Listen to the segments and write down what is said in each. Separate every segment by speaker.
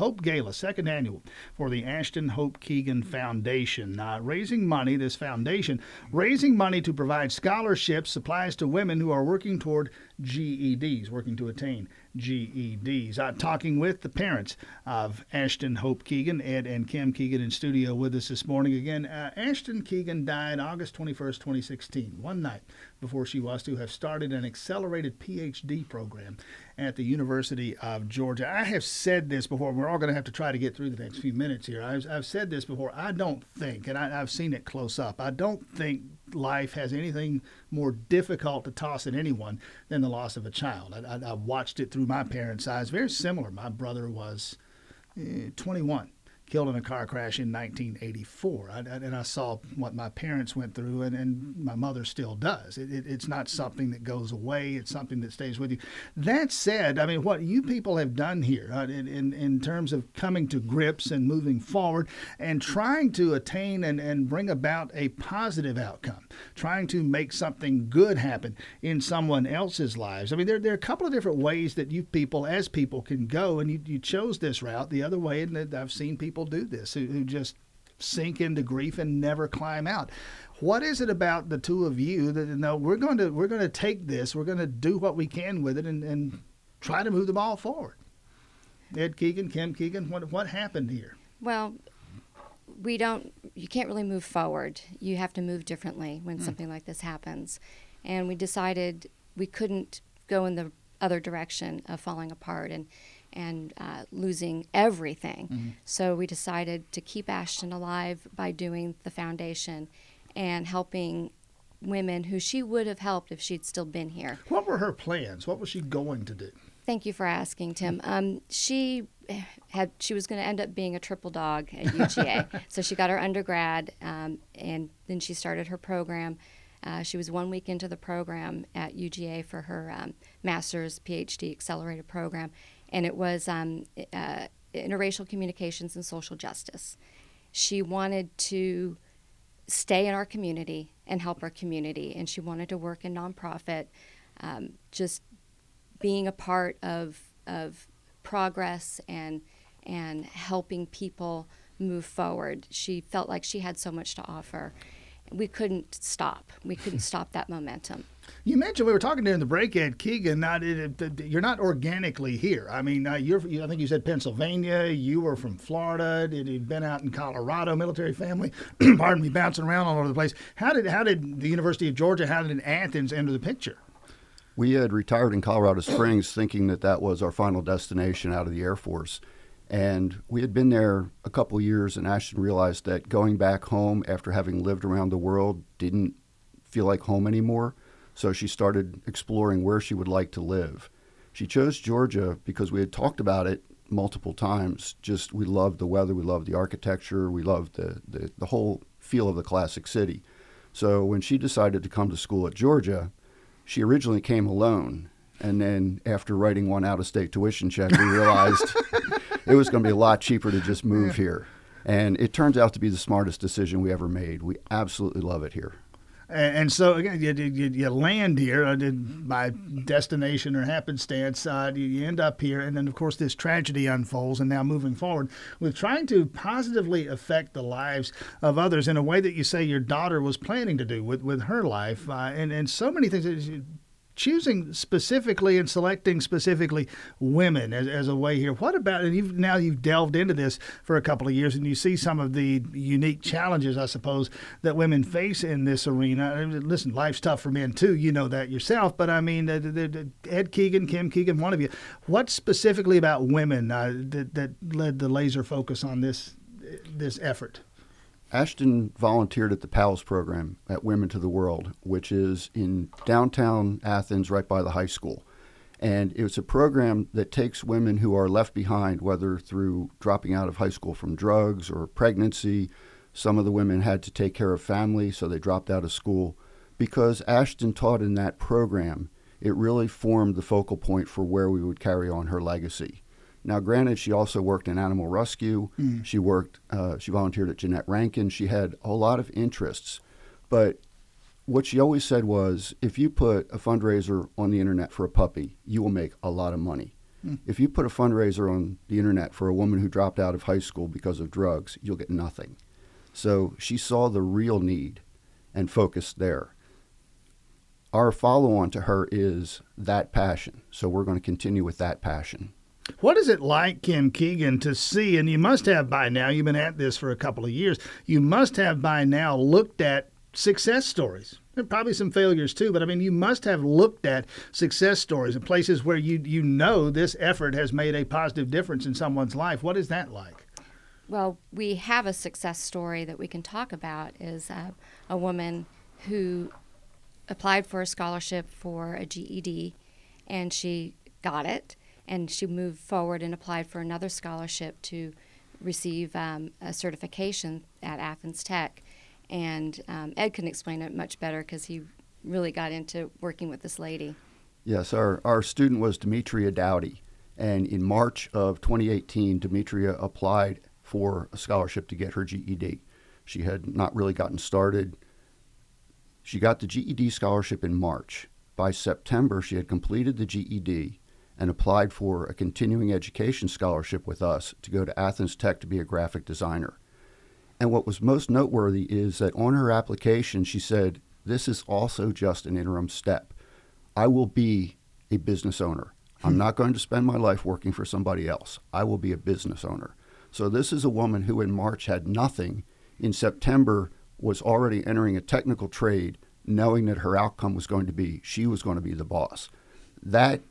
Speaker 1: Hope Gala, second annual for the Ashton Hope Keegan Foundation, uh, raising money. This foundation raising money to provide scholarships, supplies to women who are working toward GEDs, working to attain GEDs. I'm talking with the parents of Ashton Hope Keegan, Ed and Kim Keegan, in studio with us this morning. Again, uh, Ashton Keegan died August 21st, 2016, one night before she was to have started an accelerated PhD program at the University of Georgia. I have said this before. We're all going to have to try to get through the next few minutes here. I've, I've said this before. I don't think, and I, I've seen it close up, I don't think life has anything more difficult to toss at anyone than the loss of a child. I, I, I watched it through my parents' eyes. Very similar. My brother was eh, 21 killed in a car crash in 1984. I, and I saw what my parents went through, and, and my mother still does. It, it, it's not something that goes away, it's something that stays with you. That said, I mean, what you people have done here uh, in, in, in, terms of coming to grips and moving forward and trying to attain and, and bring about a positive outcome, trying to make something good happen in someone else's lives. I mean, there, there are a couple of different ways that you people, as people, can go, and you, you chose this route. The other way, and I've seen people people do this who, who just sink into grief and never climb out. What is it about the two of you that no, we're going to we're going to take this, we're going to do what we can with it, and, and try to move the ball forward. Ed Keegan, Kim Keegan, what what happened here?
Speaker 2: Well, we don't. You can't really move forward. You have to move differently when mm. something like this happens, and we decided we couldn't go in the other direction of falling apart and and uh, losing everything. Mm-hmm. So we decided to keep Ashton alive by doing the foundation and helping women who she would have helped if she'd still been here.
Speaker 1: What were her plans? What was she going to do?
Speaker 2: Thank you for asking, Tim. Um, she had she was going to end up being a triple dog at UGA, so she got her undergrad, um, and then she started her program. Uh, she was one week into the program at UGA for her um, master's PhD accelerated program, and it was um, uh, interracial communications and social justice. She wanted to stay in our community and help our community, and she wanted to work in nonprofit, um, just being a part of of progress and and helping people move forward. She felt like she had so much to offer. We couldn't stop. We couldn't stop that momentum.
Speaker 1: You mentioned we were talking during the break, Ed Keegan. Not it, it, you're not organically here. I mean, uh, you're. I think you said Pennsylvania. You were from Florida. You'd been out in Colorado, military family. pardon me, bouncing around all over the place. How did how did the University of Georgia, how did Athens enter the picture?
Speaker 3: We had retired in Colorado Springs, thinking that that was our final destination out of the Air Force. And we had been there a couple years, and Ashton realized that going back home after having lived around the world didn't feel like home anymore. So she started exploring where she would like to live. She chose Georgia because we had talked about it multiple times. Just we loved the weather, we loved the architecture, we loved the, the, the whole feel of the classic city. So when she decided to come to school at Georgia, she originally came alone. And then after writing one out of state tuition check, we realized it was going to be a lot cheaper to just move here. And it turns out to be the smartest decision we ever made. We absolutely love it here.
Speaker 1: And, so again, you, you, you land here uh, by destination or happenstance. Uh, you end up here, and then of course this tragedy unfolds. And now moving forward, with trying to positively affect the lives of others in a way that you say your daughter was planning to do with, with her life, uh, and and so many things choosing specifically and selecting specifically women as, as a way here. What about and you've now you've delved into this for a couple of years and you see some of the unique challenges I suppose that women face in this arena. Listen, life's tough for men too. You know that yourself. But I mean, uh, Ed Keegan, Kim Keegan, one of you. What specifically about women uh, that that led the laser focus on this this effort?
Speaker 3: Ashton volunteered at the PALS program at Women to the World, which is in downtown Athens, right by the high school. And it's a program that takes women who are left behind, whether through dropping out of high school from drugs or pregnancy. Some of the women had to take care of family, so they dropped out of school. Because Ashton taught in that program, it really formed the focal point for where we would carry on her legacy. Now, granted, she also worked in animal rescue. Mm. She worked, uh, she volunteered at Jeannette Rankin. She had a lot of interests. But what she always said was if you put a fundraiser on the internet for a puppy, you will make a lot of money. If you put a fundraiser on the internet for a woman who dropped out of high school because of drugs, you'll get nothing. So she saw the real need and focused there. Our follow on to her is that passion. So we're going to continue with that passion.
Speaker 1: What is it like, Kim Keegan, to see, and you must have by now, you've been at this for a couple of years, you must have by now looked at success stories. Are probably some failures too, but I mean, you must have looked at success stories and places where you, you know this effort has made a positive difference in someone's life. What is that like?
Speaker 2: Well, we have a success story that we can talk about is uh, a woman who applied for a scholarship for a GED and she got it and she moved forward and applied for another scholarship to receive um, a certification at Athens Tech. And um, Ed can explain it much better because he really got into working with this lady.
Speaker 3: Yes, our, our student was Demetria Dowdy. And in March of 2018, Demetria applied for a scholarship to get her GED. She had not really gotten started. She got the GED scholarship in March. By September, she had completed the GED and applied for a continuing education scholarship with us to go to Athens Tech to be a graphic designer. And what was most noteworthy is that on her application, she said, This is also just an interim step. I will be a business owner. I'm hmm. not going to spend my life working for somebody else. I will be a business owner. So, this is a woman who in March had nothing. In September, was already entering a technical trade, knowing that her outcome was going to be she was going to be the boss. That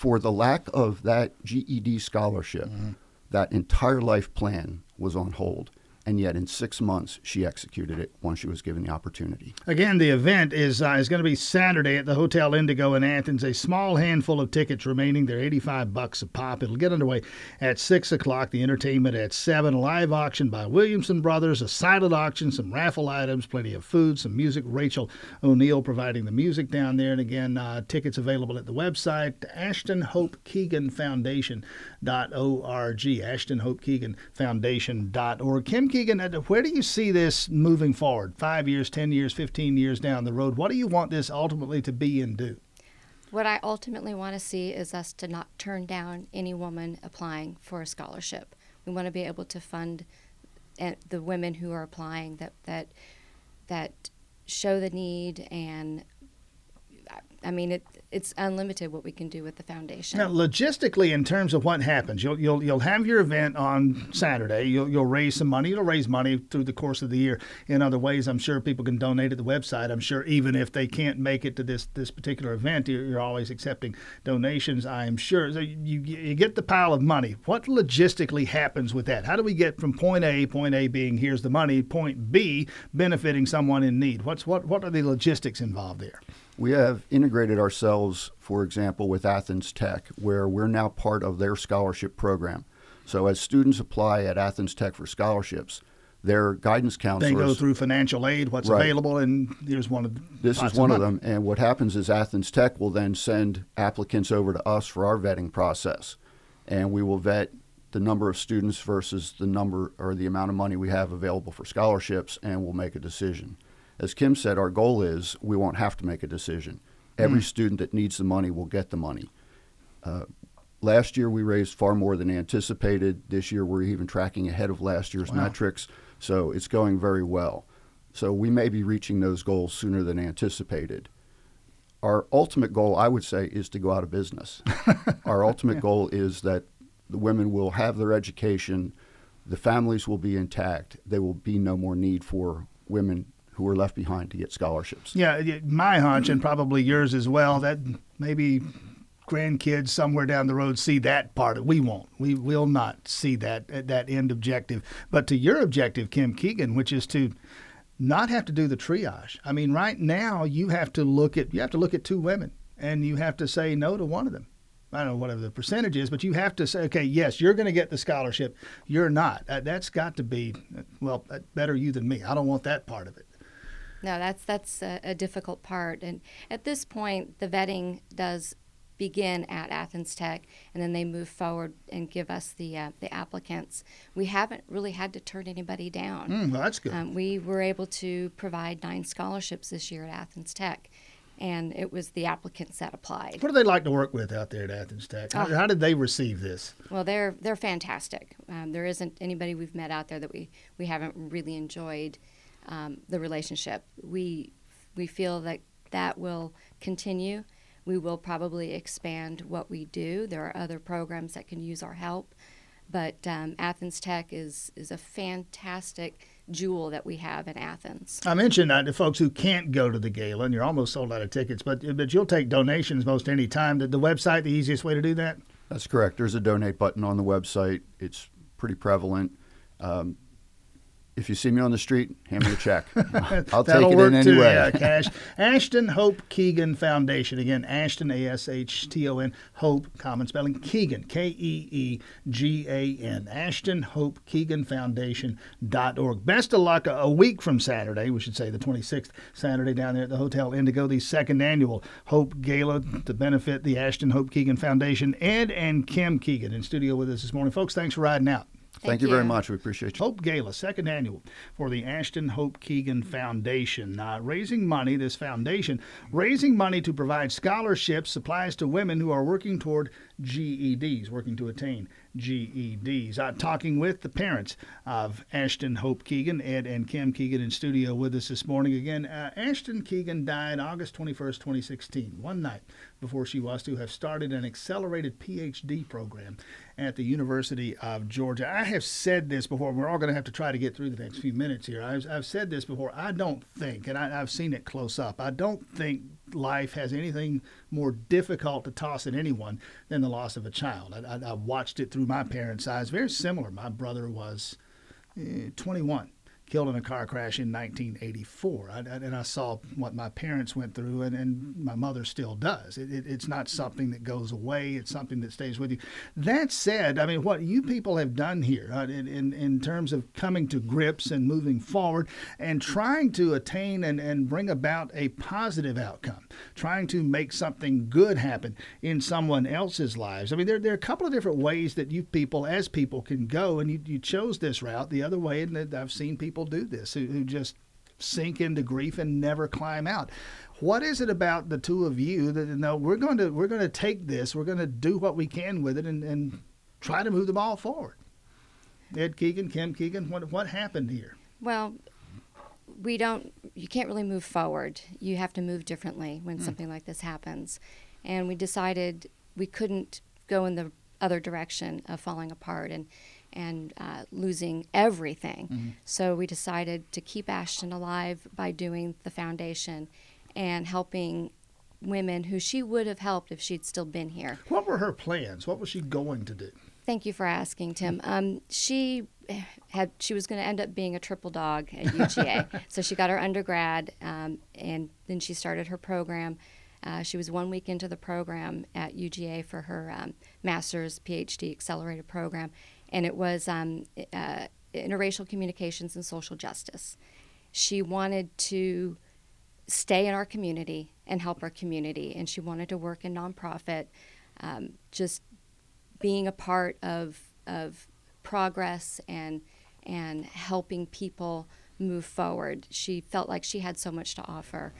Speaker 3: for the lack of that GED scholarship, mm-hmm. that entire life plan was on hold and yet in six months she executed it once she was given the opportunity.
Speaker 1: Again, the event is uh, is going to be Saturday at the Hotel Indigo in Athens. A small handful of tickets remaining. They're eighty five bucks a pop. It'll get underway at six o'clock. The entertainment at seven. Live auction by Williamson Brothers. A silent auction. Some raffle items. Plenty of food. Some music. Rachel O'Neill providing the music down there. And again, uh, tickets available at the website Ashton Hope Keegan Foundation org. Ashton Hope Keegan Foundation dot org. Kim Keegan, uh, where do you see this moving forward? Five years, 10 years, 15 years down the road? What do you want this ultimately to be and do?
Speaker 2: What I ultimately want to see is us to not turn down any woman applying for a scholarship. We want to be able to fund uh, the women who are applying that that that show the need and I mean, it, it's unlimited what we can do with the foundation.
Speaker 1: Now, logistically, in terms of what happens, you'll you'll you'll have your event on Saturday. You'll you'll raise some money. You'll raise money through the course of the year in other ways. I'm sure people can donate at the website. I'm sure even if they can't make it to this this particular event, you're, you're always accepting donations. I'm sure. So you you get the pile of money. What logistically happens with that? How do we get from point A, point A being here's the money, point B benefiting someone in need? What's what what are the logistics involved there?
Speaker 3: We have integrated ourselves, for example, with Athens Tech, where we're now part of their scholarship program. So as students apply at Athens Tech for scholarships, their guidance counselors.
Speaker 1: They go through financial aid, what's
Speaker 3: right.
Speaker 1: available, and here's one of them.
Speaker 3: This is one of, of them. And what happens is Athens Tech will then send applicants over to us for our vetting process. And we will vet the number of students versus the number or the amount of money we have available for scholarships, and we'll make a decision as Kim said, our goal is we won't have to make a decision. Every mm. student that needs the money will get the money. Uh, last year we raised far more than anticipated. This year we're even tracking ahead of last year's wow. metrics, so it's going very well. So we may be reaching those goals sooner than anticipated. Our ultimate goal, I would say, is to go out of business. Our ultimate yeah. goal is that the women will have their education, the families will be intact, there will be no more need for women who were left behind to get scholarships.
Speaker 1: Yeah, my hunch, and probably yours as well, that maybe grandkids somewhere down the road see that part. Of, we won't. We will not see that that end objective. But to your objective, Kim Keegan, which is to not have to do the triage. I mean, right now you have to look at you have to look at two women, and you have to say no to one of them. I don't know whatever the percentage is, but you have to say, okay, yes, you're going to get the scholarship. You're not. Uh, that's got to be, uh, well, uh, better you than me. I don't want that part of it.
Speaker 2: No, that's that's a, a difficult part, and at this point, the vetting does begin at Athens Tech, and then they move forward and give us the uh, the applicants. We haven't really had to turn anybody down.
Speaker 1: Mm, well, that's good.
Speaker 2: Um, we were able to provide nine scholarships this year at Athens Tech, and it was the applicants that applied.
Speaker 1: What do they like to work with out there at Athens Tech? How,
Speaker 2: Oh.
Speaker 1: how did they receive this?
Speaker 2: Well, they're they're fantastic. Um, there isn't anybody we've met out there that we, we haven't really enjoyed um, the relationship. We we feel that that will continue. We will probably expand what we do. There are other programs that can use our help, but um, Athens Tech is is a fantastic jewel that we have in Athens.
Speaker 1: I mentioned uh, to folks who can't go to the gala, and you're almost sold out of tickets, but but you'll take donations most any time. The, the website, the easiest way to do that?
Speaker 3: That's correct. There's a donate button on the website. It's pretty prevalent. Um, if you see me on the street, hand me a check. I'll take it in
Speaker 1: too.
Speaker 3: anyway.
Speaker 1: Yeah, cash. Ashton Hope Keegan Foundation. Again, Ashton A S H T O N Hope, common spelling. Keegan K E E G A N. Ashton Hope Keegan Foundation.org. Best of luck a, a week from Saturday. We should say the 26th Saturday down there at the Hotel Indigo, the second annual Hope Gala to benefit the Ashton Hope Keegan Foundation. Ed and Kim Keegan in studio with us this morning, folks. Thanks for riding out.
Speaker 3: Thank, you very much. We appreciate you.
Speaker 1: Hope Gala, second annual for the Ashton Hope Keegan Foundation. Uh, raising money, this foundation, raising money to provide scholarships, supplies to women who are working toward GEDs, working to attain GEDs. Uh, talking with the parents of Ashton Hope Keegan, Ed and Kim Keegan in studio with us this morning. Again, uh, Ashton Keegan died August 21st, 2016, one night before she was to have started an accelerated PhD program at the University of Georgia. I have said this before. We're all going to have to try to get through the next few minutes here. I've, I've said this before. I don't think, and I, I've seen it close up, I don't think life has anything more difficult to toss at anyone than the loss of a child. I, I, I watched it through my parents' eyes. Very similar. My brother was eh, 21 killed in a car crash in 1984. I, and I saw what my parents went through, and, and my mother still does. It, it, it's not something that goes away, it's something that stays with you. That said, I mean, what you people have done here uh, in, in, in terms of coming to grips and moving forward and trying to attain and, and bring about a positive outcome, trying to make something good happen in someone else's lives. I mean, there, there are a couple of different ways that you people, as people, can go, and you, you chose this route. The other way, and I've seen people do this, who, who just sink into grief and never climb out. What is it about the two of you that no, we're going to we're going to take this, we're going to do what we can with it, and, and try to move the ball forward. Ed Keegan, Kim Keegan, what what happened here?
Speaker 2: Well, we don't, you can't really move forward. You have to move differently when hmm. something like this happens. And we decided we couldn't go in the other direction of falling apart and, and uh, losing everything. So we decided to keep Ashton alive by doing the foundation and helping women who she would have helped if she'd still been here.
Speaker 1: What were her plans? What was she going to do?
Speaker 2: Thank you for asking, Tim. Um, she had she was going to end up being a triple dog at UGA, so she got her undergrad, um, and then she started her program. Uh, she was one week into the program at UGA for her um, master's PhD accelerated program, and it was um, uh, interracial communications and social justice. She wanted to stay in our community and help our community, and she wanted to work in nonprofit, um, just being a part of of progress and and helping people move forward. She felt like she had so much to offer.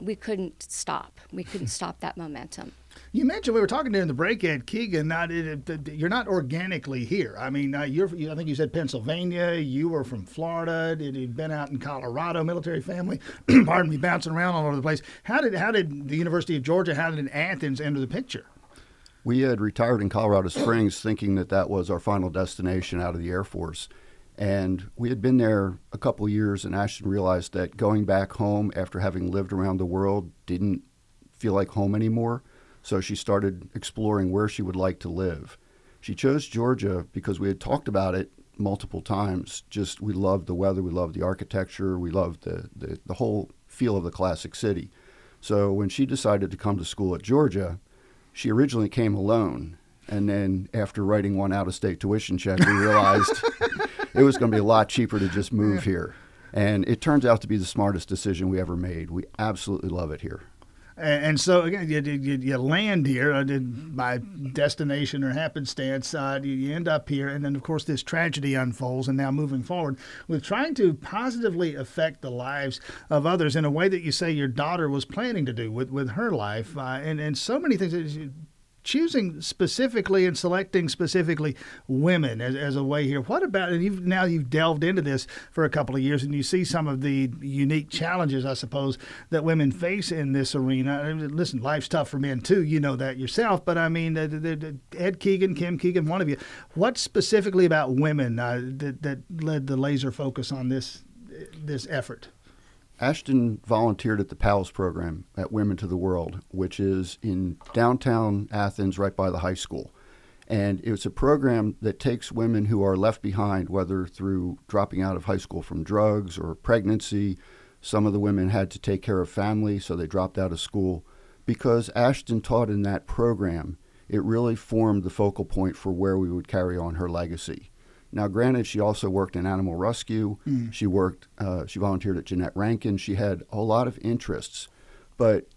Speaker 2: We couldn't stop. We couldn't stop that momentum.
Speaker 1: You mentioned we were talking during the break, Ed Keegan. Not you're not organically here. I mean, uh, you're. I think you said Pennsylvania. You were from Florida. Did you'd been out in Colorado, military family. Pardon me, bouncing around all over the place. How did how did the University of Georgia? How did Athens enter the picture?
Speaker 3: We had retired in Colorado Springs thinking that that was our final destination out of the Air Force. And we had been there a couple years, and Ashton realized that going back home after having lived around the world didn't feel like home anymore. So she started exploring where she would like to live. She chose Georgia because we had talked about it multiple times. Just we loved the weather, we loved the architecture, we loved the, the, the whole feel of the classic city. So when she decided to come to school at Georgia, she originally came alone. And then after writing one out of state tuition check, we realized it was going to be a lot cheaper to just move here. And it turns out to be the smartest decision we ever made. We absolutely love it here.
Speaker 1: And, so again, you, you, you land here uh, by destination or happenstance. Uh, you, you end up here, and then of course this tragedy unfolds. And now moving forward, with trying to positively affect the lives of others in a way that you say your daughter was planning to do with with her life, uh, and and so many things choosing specifically and selecting specifically women as, as a way here. What about and you've now you've delved into this for a couple of years and you see some of the unique challenges, I suppose, that women face in this arena. Listen, life's tough for men too. You know that yourself. But I mean, Ed Keegan, Kim Keegan, one of you. What specifically about women uh, that that led the laser focus on this this effort?
Speaker 3: Ashton volunteered at the PALS program at Women to the World, which is in downtown Athens, right by the high school. And it's a program that takes women who are left behind, whether through dropping out of high school from drugs or pregnancy. Some of the women had to take care of family, so they dropped out of school. Because Ashton taught in that program, it really formed the focal point for where we would carry on her legacy. Now, granted, she also worked in animal rescue. Mm. She worked, uh, she volunteered at Jeannette Rankin. She had a lot of interests. But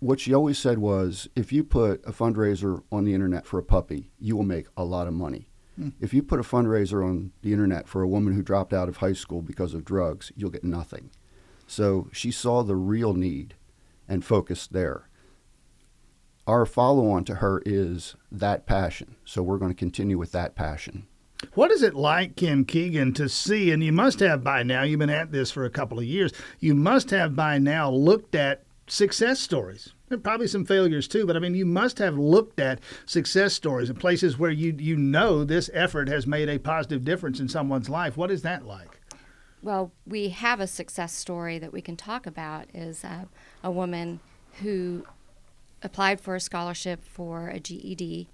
Speaker 3: what she always said was if you put a fundraiser on the internet for a puppy, you will make a lot of money. Mm. If you put a fundraiser on the internet for a woman who dropped out of high school because of drugs, you'll get nothing. So she saw the real need and focused there. Our follow on to her is that passion. So we're going to continue with that passion.
Speaker 1: What is it like, Kim Keegan, to see, and you must have by now, you've been at this for a couple of years, you must have by now looked at success stories. There probably some failures too, but I mean, you must have looked at success stories and places where you, you know this effort has made a positive difference in someone's life. What is that like?
Speaker 2: Well, we have a success story that we can talk about is uh, a woman who applied for a scholarship for a GED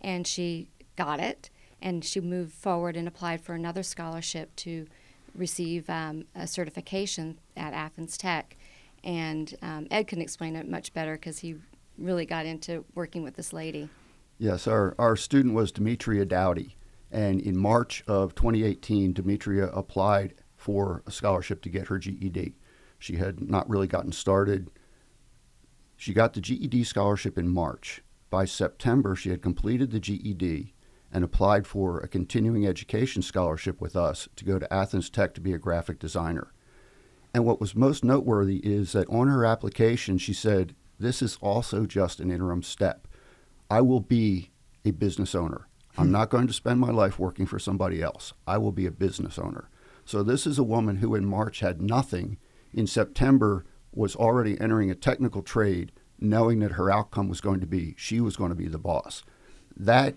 Speaker 2: and she got it and she moved forward and applied for another scholarship to receive um, a certification at Athens Tech. And um, Ed can explain it much better because he really got into working with this lady.
Speaker 3: Yes, our, our student was Demetria Dowdy. And in March of 2018, Demetria applied for a scholarship to get her GED. She had not really gotten started. She got the GED scholarship in March. By September, she had completed the GED and applied for a continuing education scholarship with us to go to Athens Tech to be a graphic designer. And what was most noteworthy is that on her application, she said, This is also just an interim step. I will be a business owner. I'm hmm. not going to spend my life working for somebody else. I will be a business owner. So, this is a woman who in March had nothing. In September, was already entering a technical trade, knowing that her outcome was going to be she was going to be the boss. That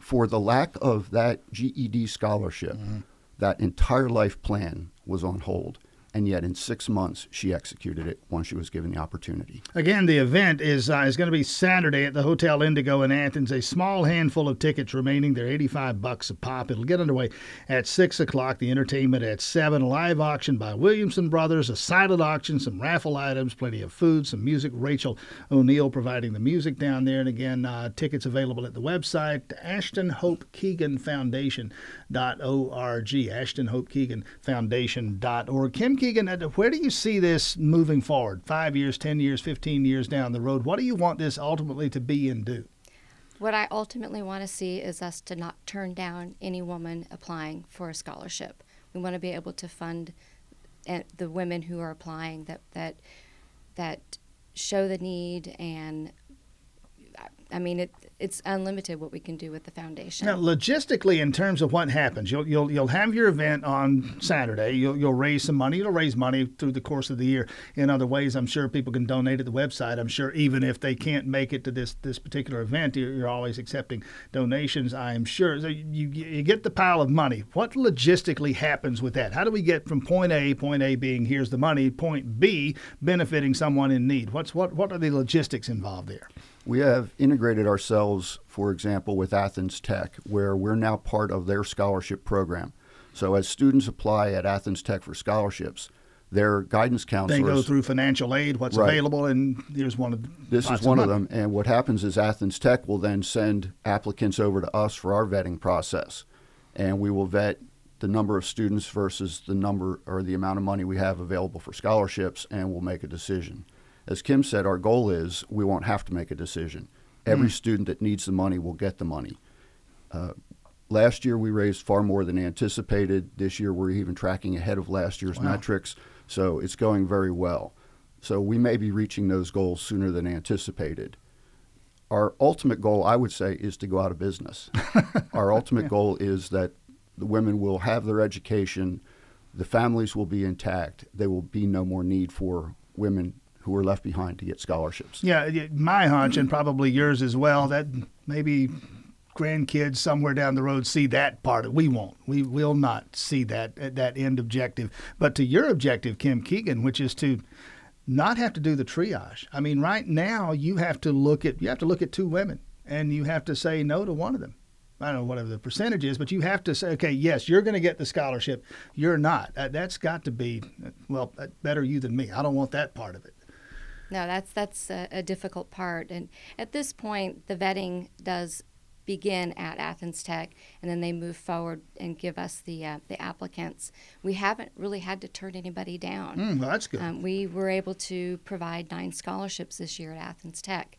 Speaker 3: for the lack of that GED scholarship, mm-hmm. that entire life plan was on hold and yet in six months she executed it once she was given the opportunity.
Speaker 1: Again, the event is uh, is going to be Saturday at the Hotel Indigo in Athens. A small handful of tickets remaining. They're eighty five bucks a pop. It'll get underway at six o'clock. The entertainment at seven. Live auction by Williamson Brothers. A silent auction. Some raffle items. Plenty of food. Some music. Rachel O'Neill providing the music down there. And again, uh, tickets available at the website Ashton Hope Keegan Foundation dot org. Ashton Hope Keegan. Kim Keegan, where do you see this moving forward? Five years, 10 years, 15 years down the road? What do you want this ultimately to be and do?
Speaker 2: What I ultimately want to see is us to not turn down any woman applying for a scholarship. We want to be able to fund uh, the women who are applying that that that show the need and I mean, it, it's unlimited what we can do with the foundation.
Speaker 1: Now, logistically, in terms of what happens, you'll you'll, you'll have your event on Saturday. You'll, you'll raise some money. You'll raise money through the course of the year in other ways. I'm sure people can donate at the website. I'm sure even if they can't make it to this this particular event, you're, you're always accepting donations. I am sure. So you you get the pile of money. What logistically happens with that? How do we get from point A, point A being here's the money, point B benefiting someone in need? What's what what are the logistics involved there?
Speaker 3: We have integrated ourselves, for example, with Athens Tech, where we're now part of their scholarship program. So as students apply at Athens Tech for scholarships, their guidance counselors.
Speaker 1: They go through financial aid, what's right. available, and here's one of them.
Speaker 3: This is one of, of them. And what happens is Athens Tech will then send applicants over to us for our vetting process. And we will vet the number of students versus the number or the amount of money we have available for scholarships, and we'll make a decision as Kim said, our goal is we won't have to make a decision. Every student that needs the money will get the money. Uh, last year we raised far more than anticipated. This year we're even tracking ahead of last year's
Speaker 1: Wow.
Speaker 3: metrics, so it's going very well. So we may be reaching those goals sooner than anticipated. Our ultimate goal, I would say, is to go out of business. Our ultimate goal is that the women will have their education, the families will be intact, there will be no more need for women who are left behind to get scholarships.
Speaker 1: Yeah, my hunch, and probably yours as well, that maybe grandkids somewhere down the road see that part. of We won't. We will not see that that end objective. But to your objective, Kim Keegan, which is to not have to do the triage. I mean, right now you have to look at you have to look at two women, and you have to say no to one of them. I don't know whatever the percentage is, but you have to say, okay, yes, you're going to get the scholarship. You're not. Uh, that's got to be well uh, better you than me. I don't want that part of it.
Speaker 2: No, that's that's a, a difficult part, and at this point, the vetting does begin at Athens Tech, and then they move forward and give us the uh, the applicants. We haven't really had to turn anybody down.
Speaker 1: Mm, well, that's good.
Speaker 2: Um, we were able to provide nine scholarships this year at Athens Tech,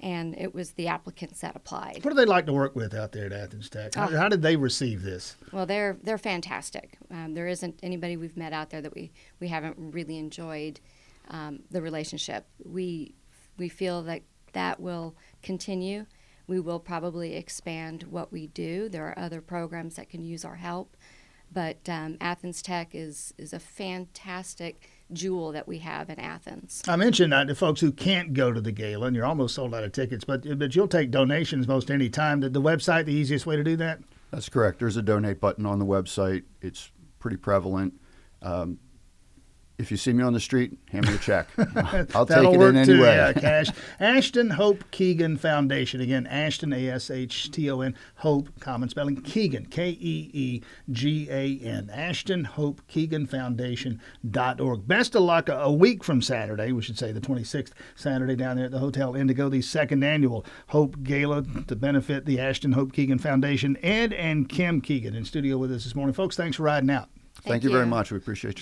Speaker 2: and it was the applicants that applied.
Speaker 1: What do they like to work with out there at Athens Tech? How,
Speaker 2: Oh.
Speaker 1: how did they receive this?
Speaker 2: Well, they're they're fantastic. Um, there isn't anybody we've met out there that we, we haven't really enjoyed um, the relationship. We we feel that that will continue. We will probably expand what we do. There are other programs that can use our help, but um, Athens Tech is is a fantastic jewel that we have in Athens.
Speaker 1: I mentioned that to folks who can't go to the gala, and you're almost sold out of tickets, but but you'll take donations most any time. The, the website, the easiest way to do that?
Speaker 3: That's correct. There's a donate button on the website. It's pretty prevalent. Um, if you see me on the street, hand me a check. I'll take
Speaker 1: That'll
Speaker 3: it
Speaker 1: work
Speaker 3: in
Speaker 1: too,
Speaker 3: anyway.
Speaker 1: yeah, cash. Ashton Hope Keegan Foundation. Again, Ashton, A S H T O N, Hope, common spelling, Keegan, K E E G A N. Ashton Hope Keegan Foundation.org. Best of luck a, a week from Saturday, we should say the 26th Saturday down there at the Hotel Indigo, the second annual Hope Gala to benefit the Ashton Hope Keegan Foundation. Ed and Kim Keegan in studio with us this morning. Folks, thanks for riding out.
Speaker 3: Thank, you very much. We appreciate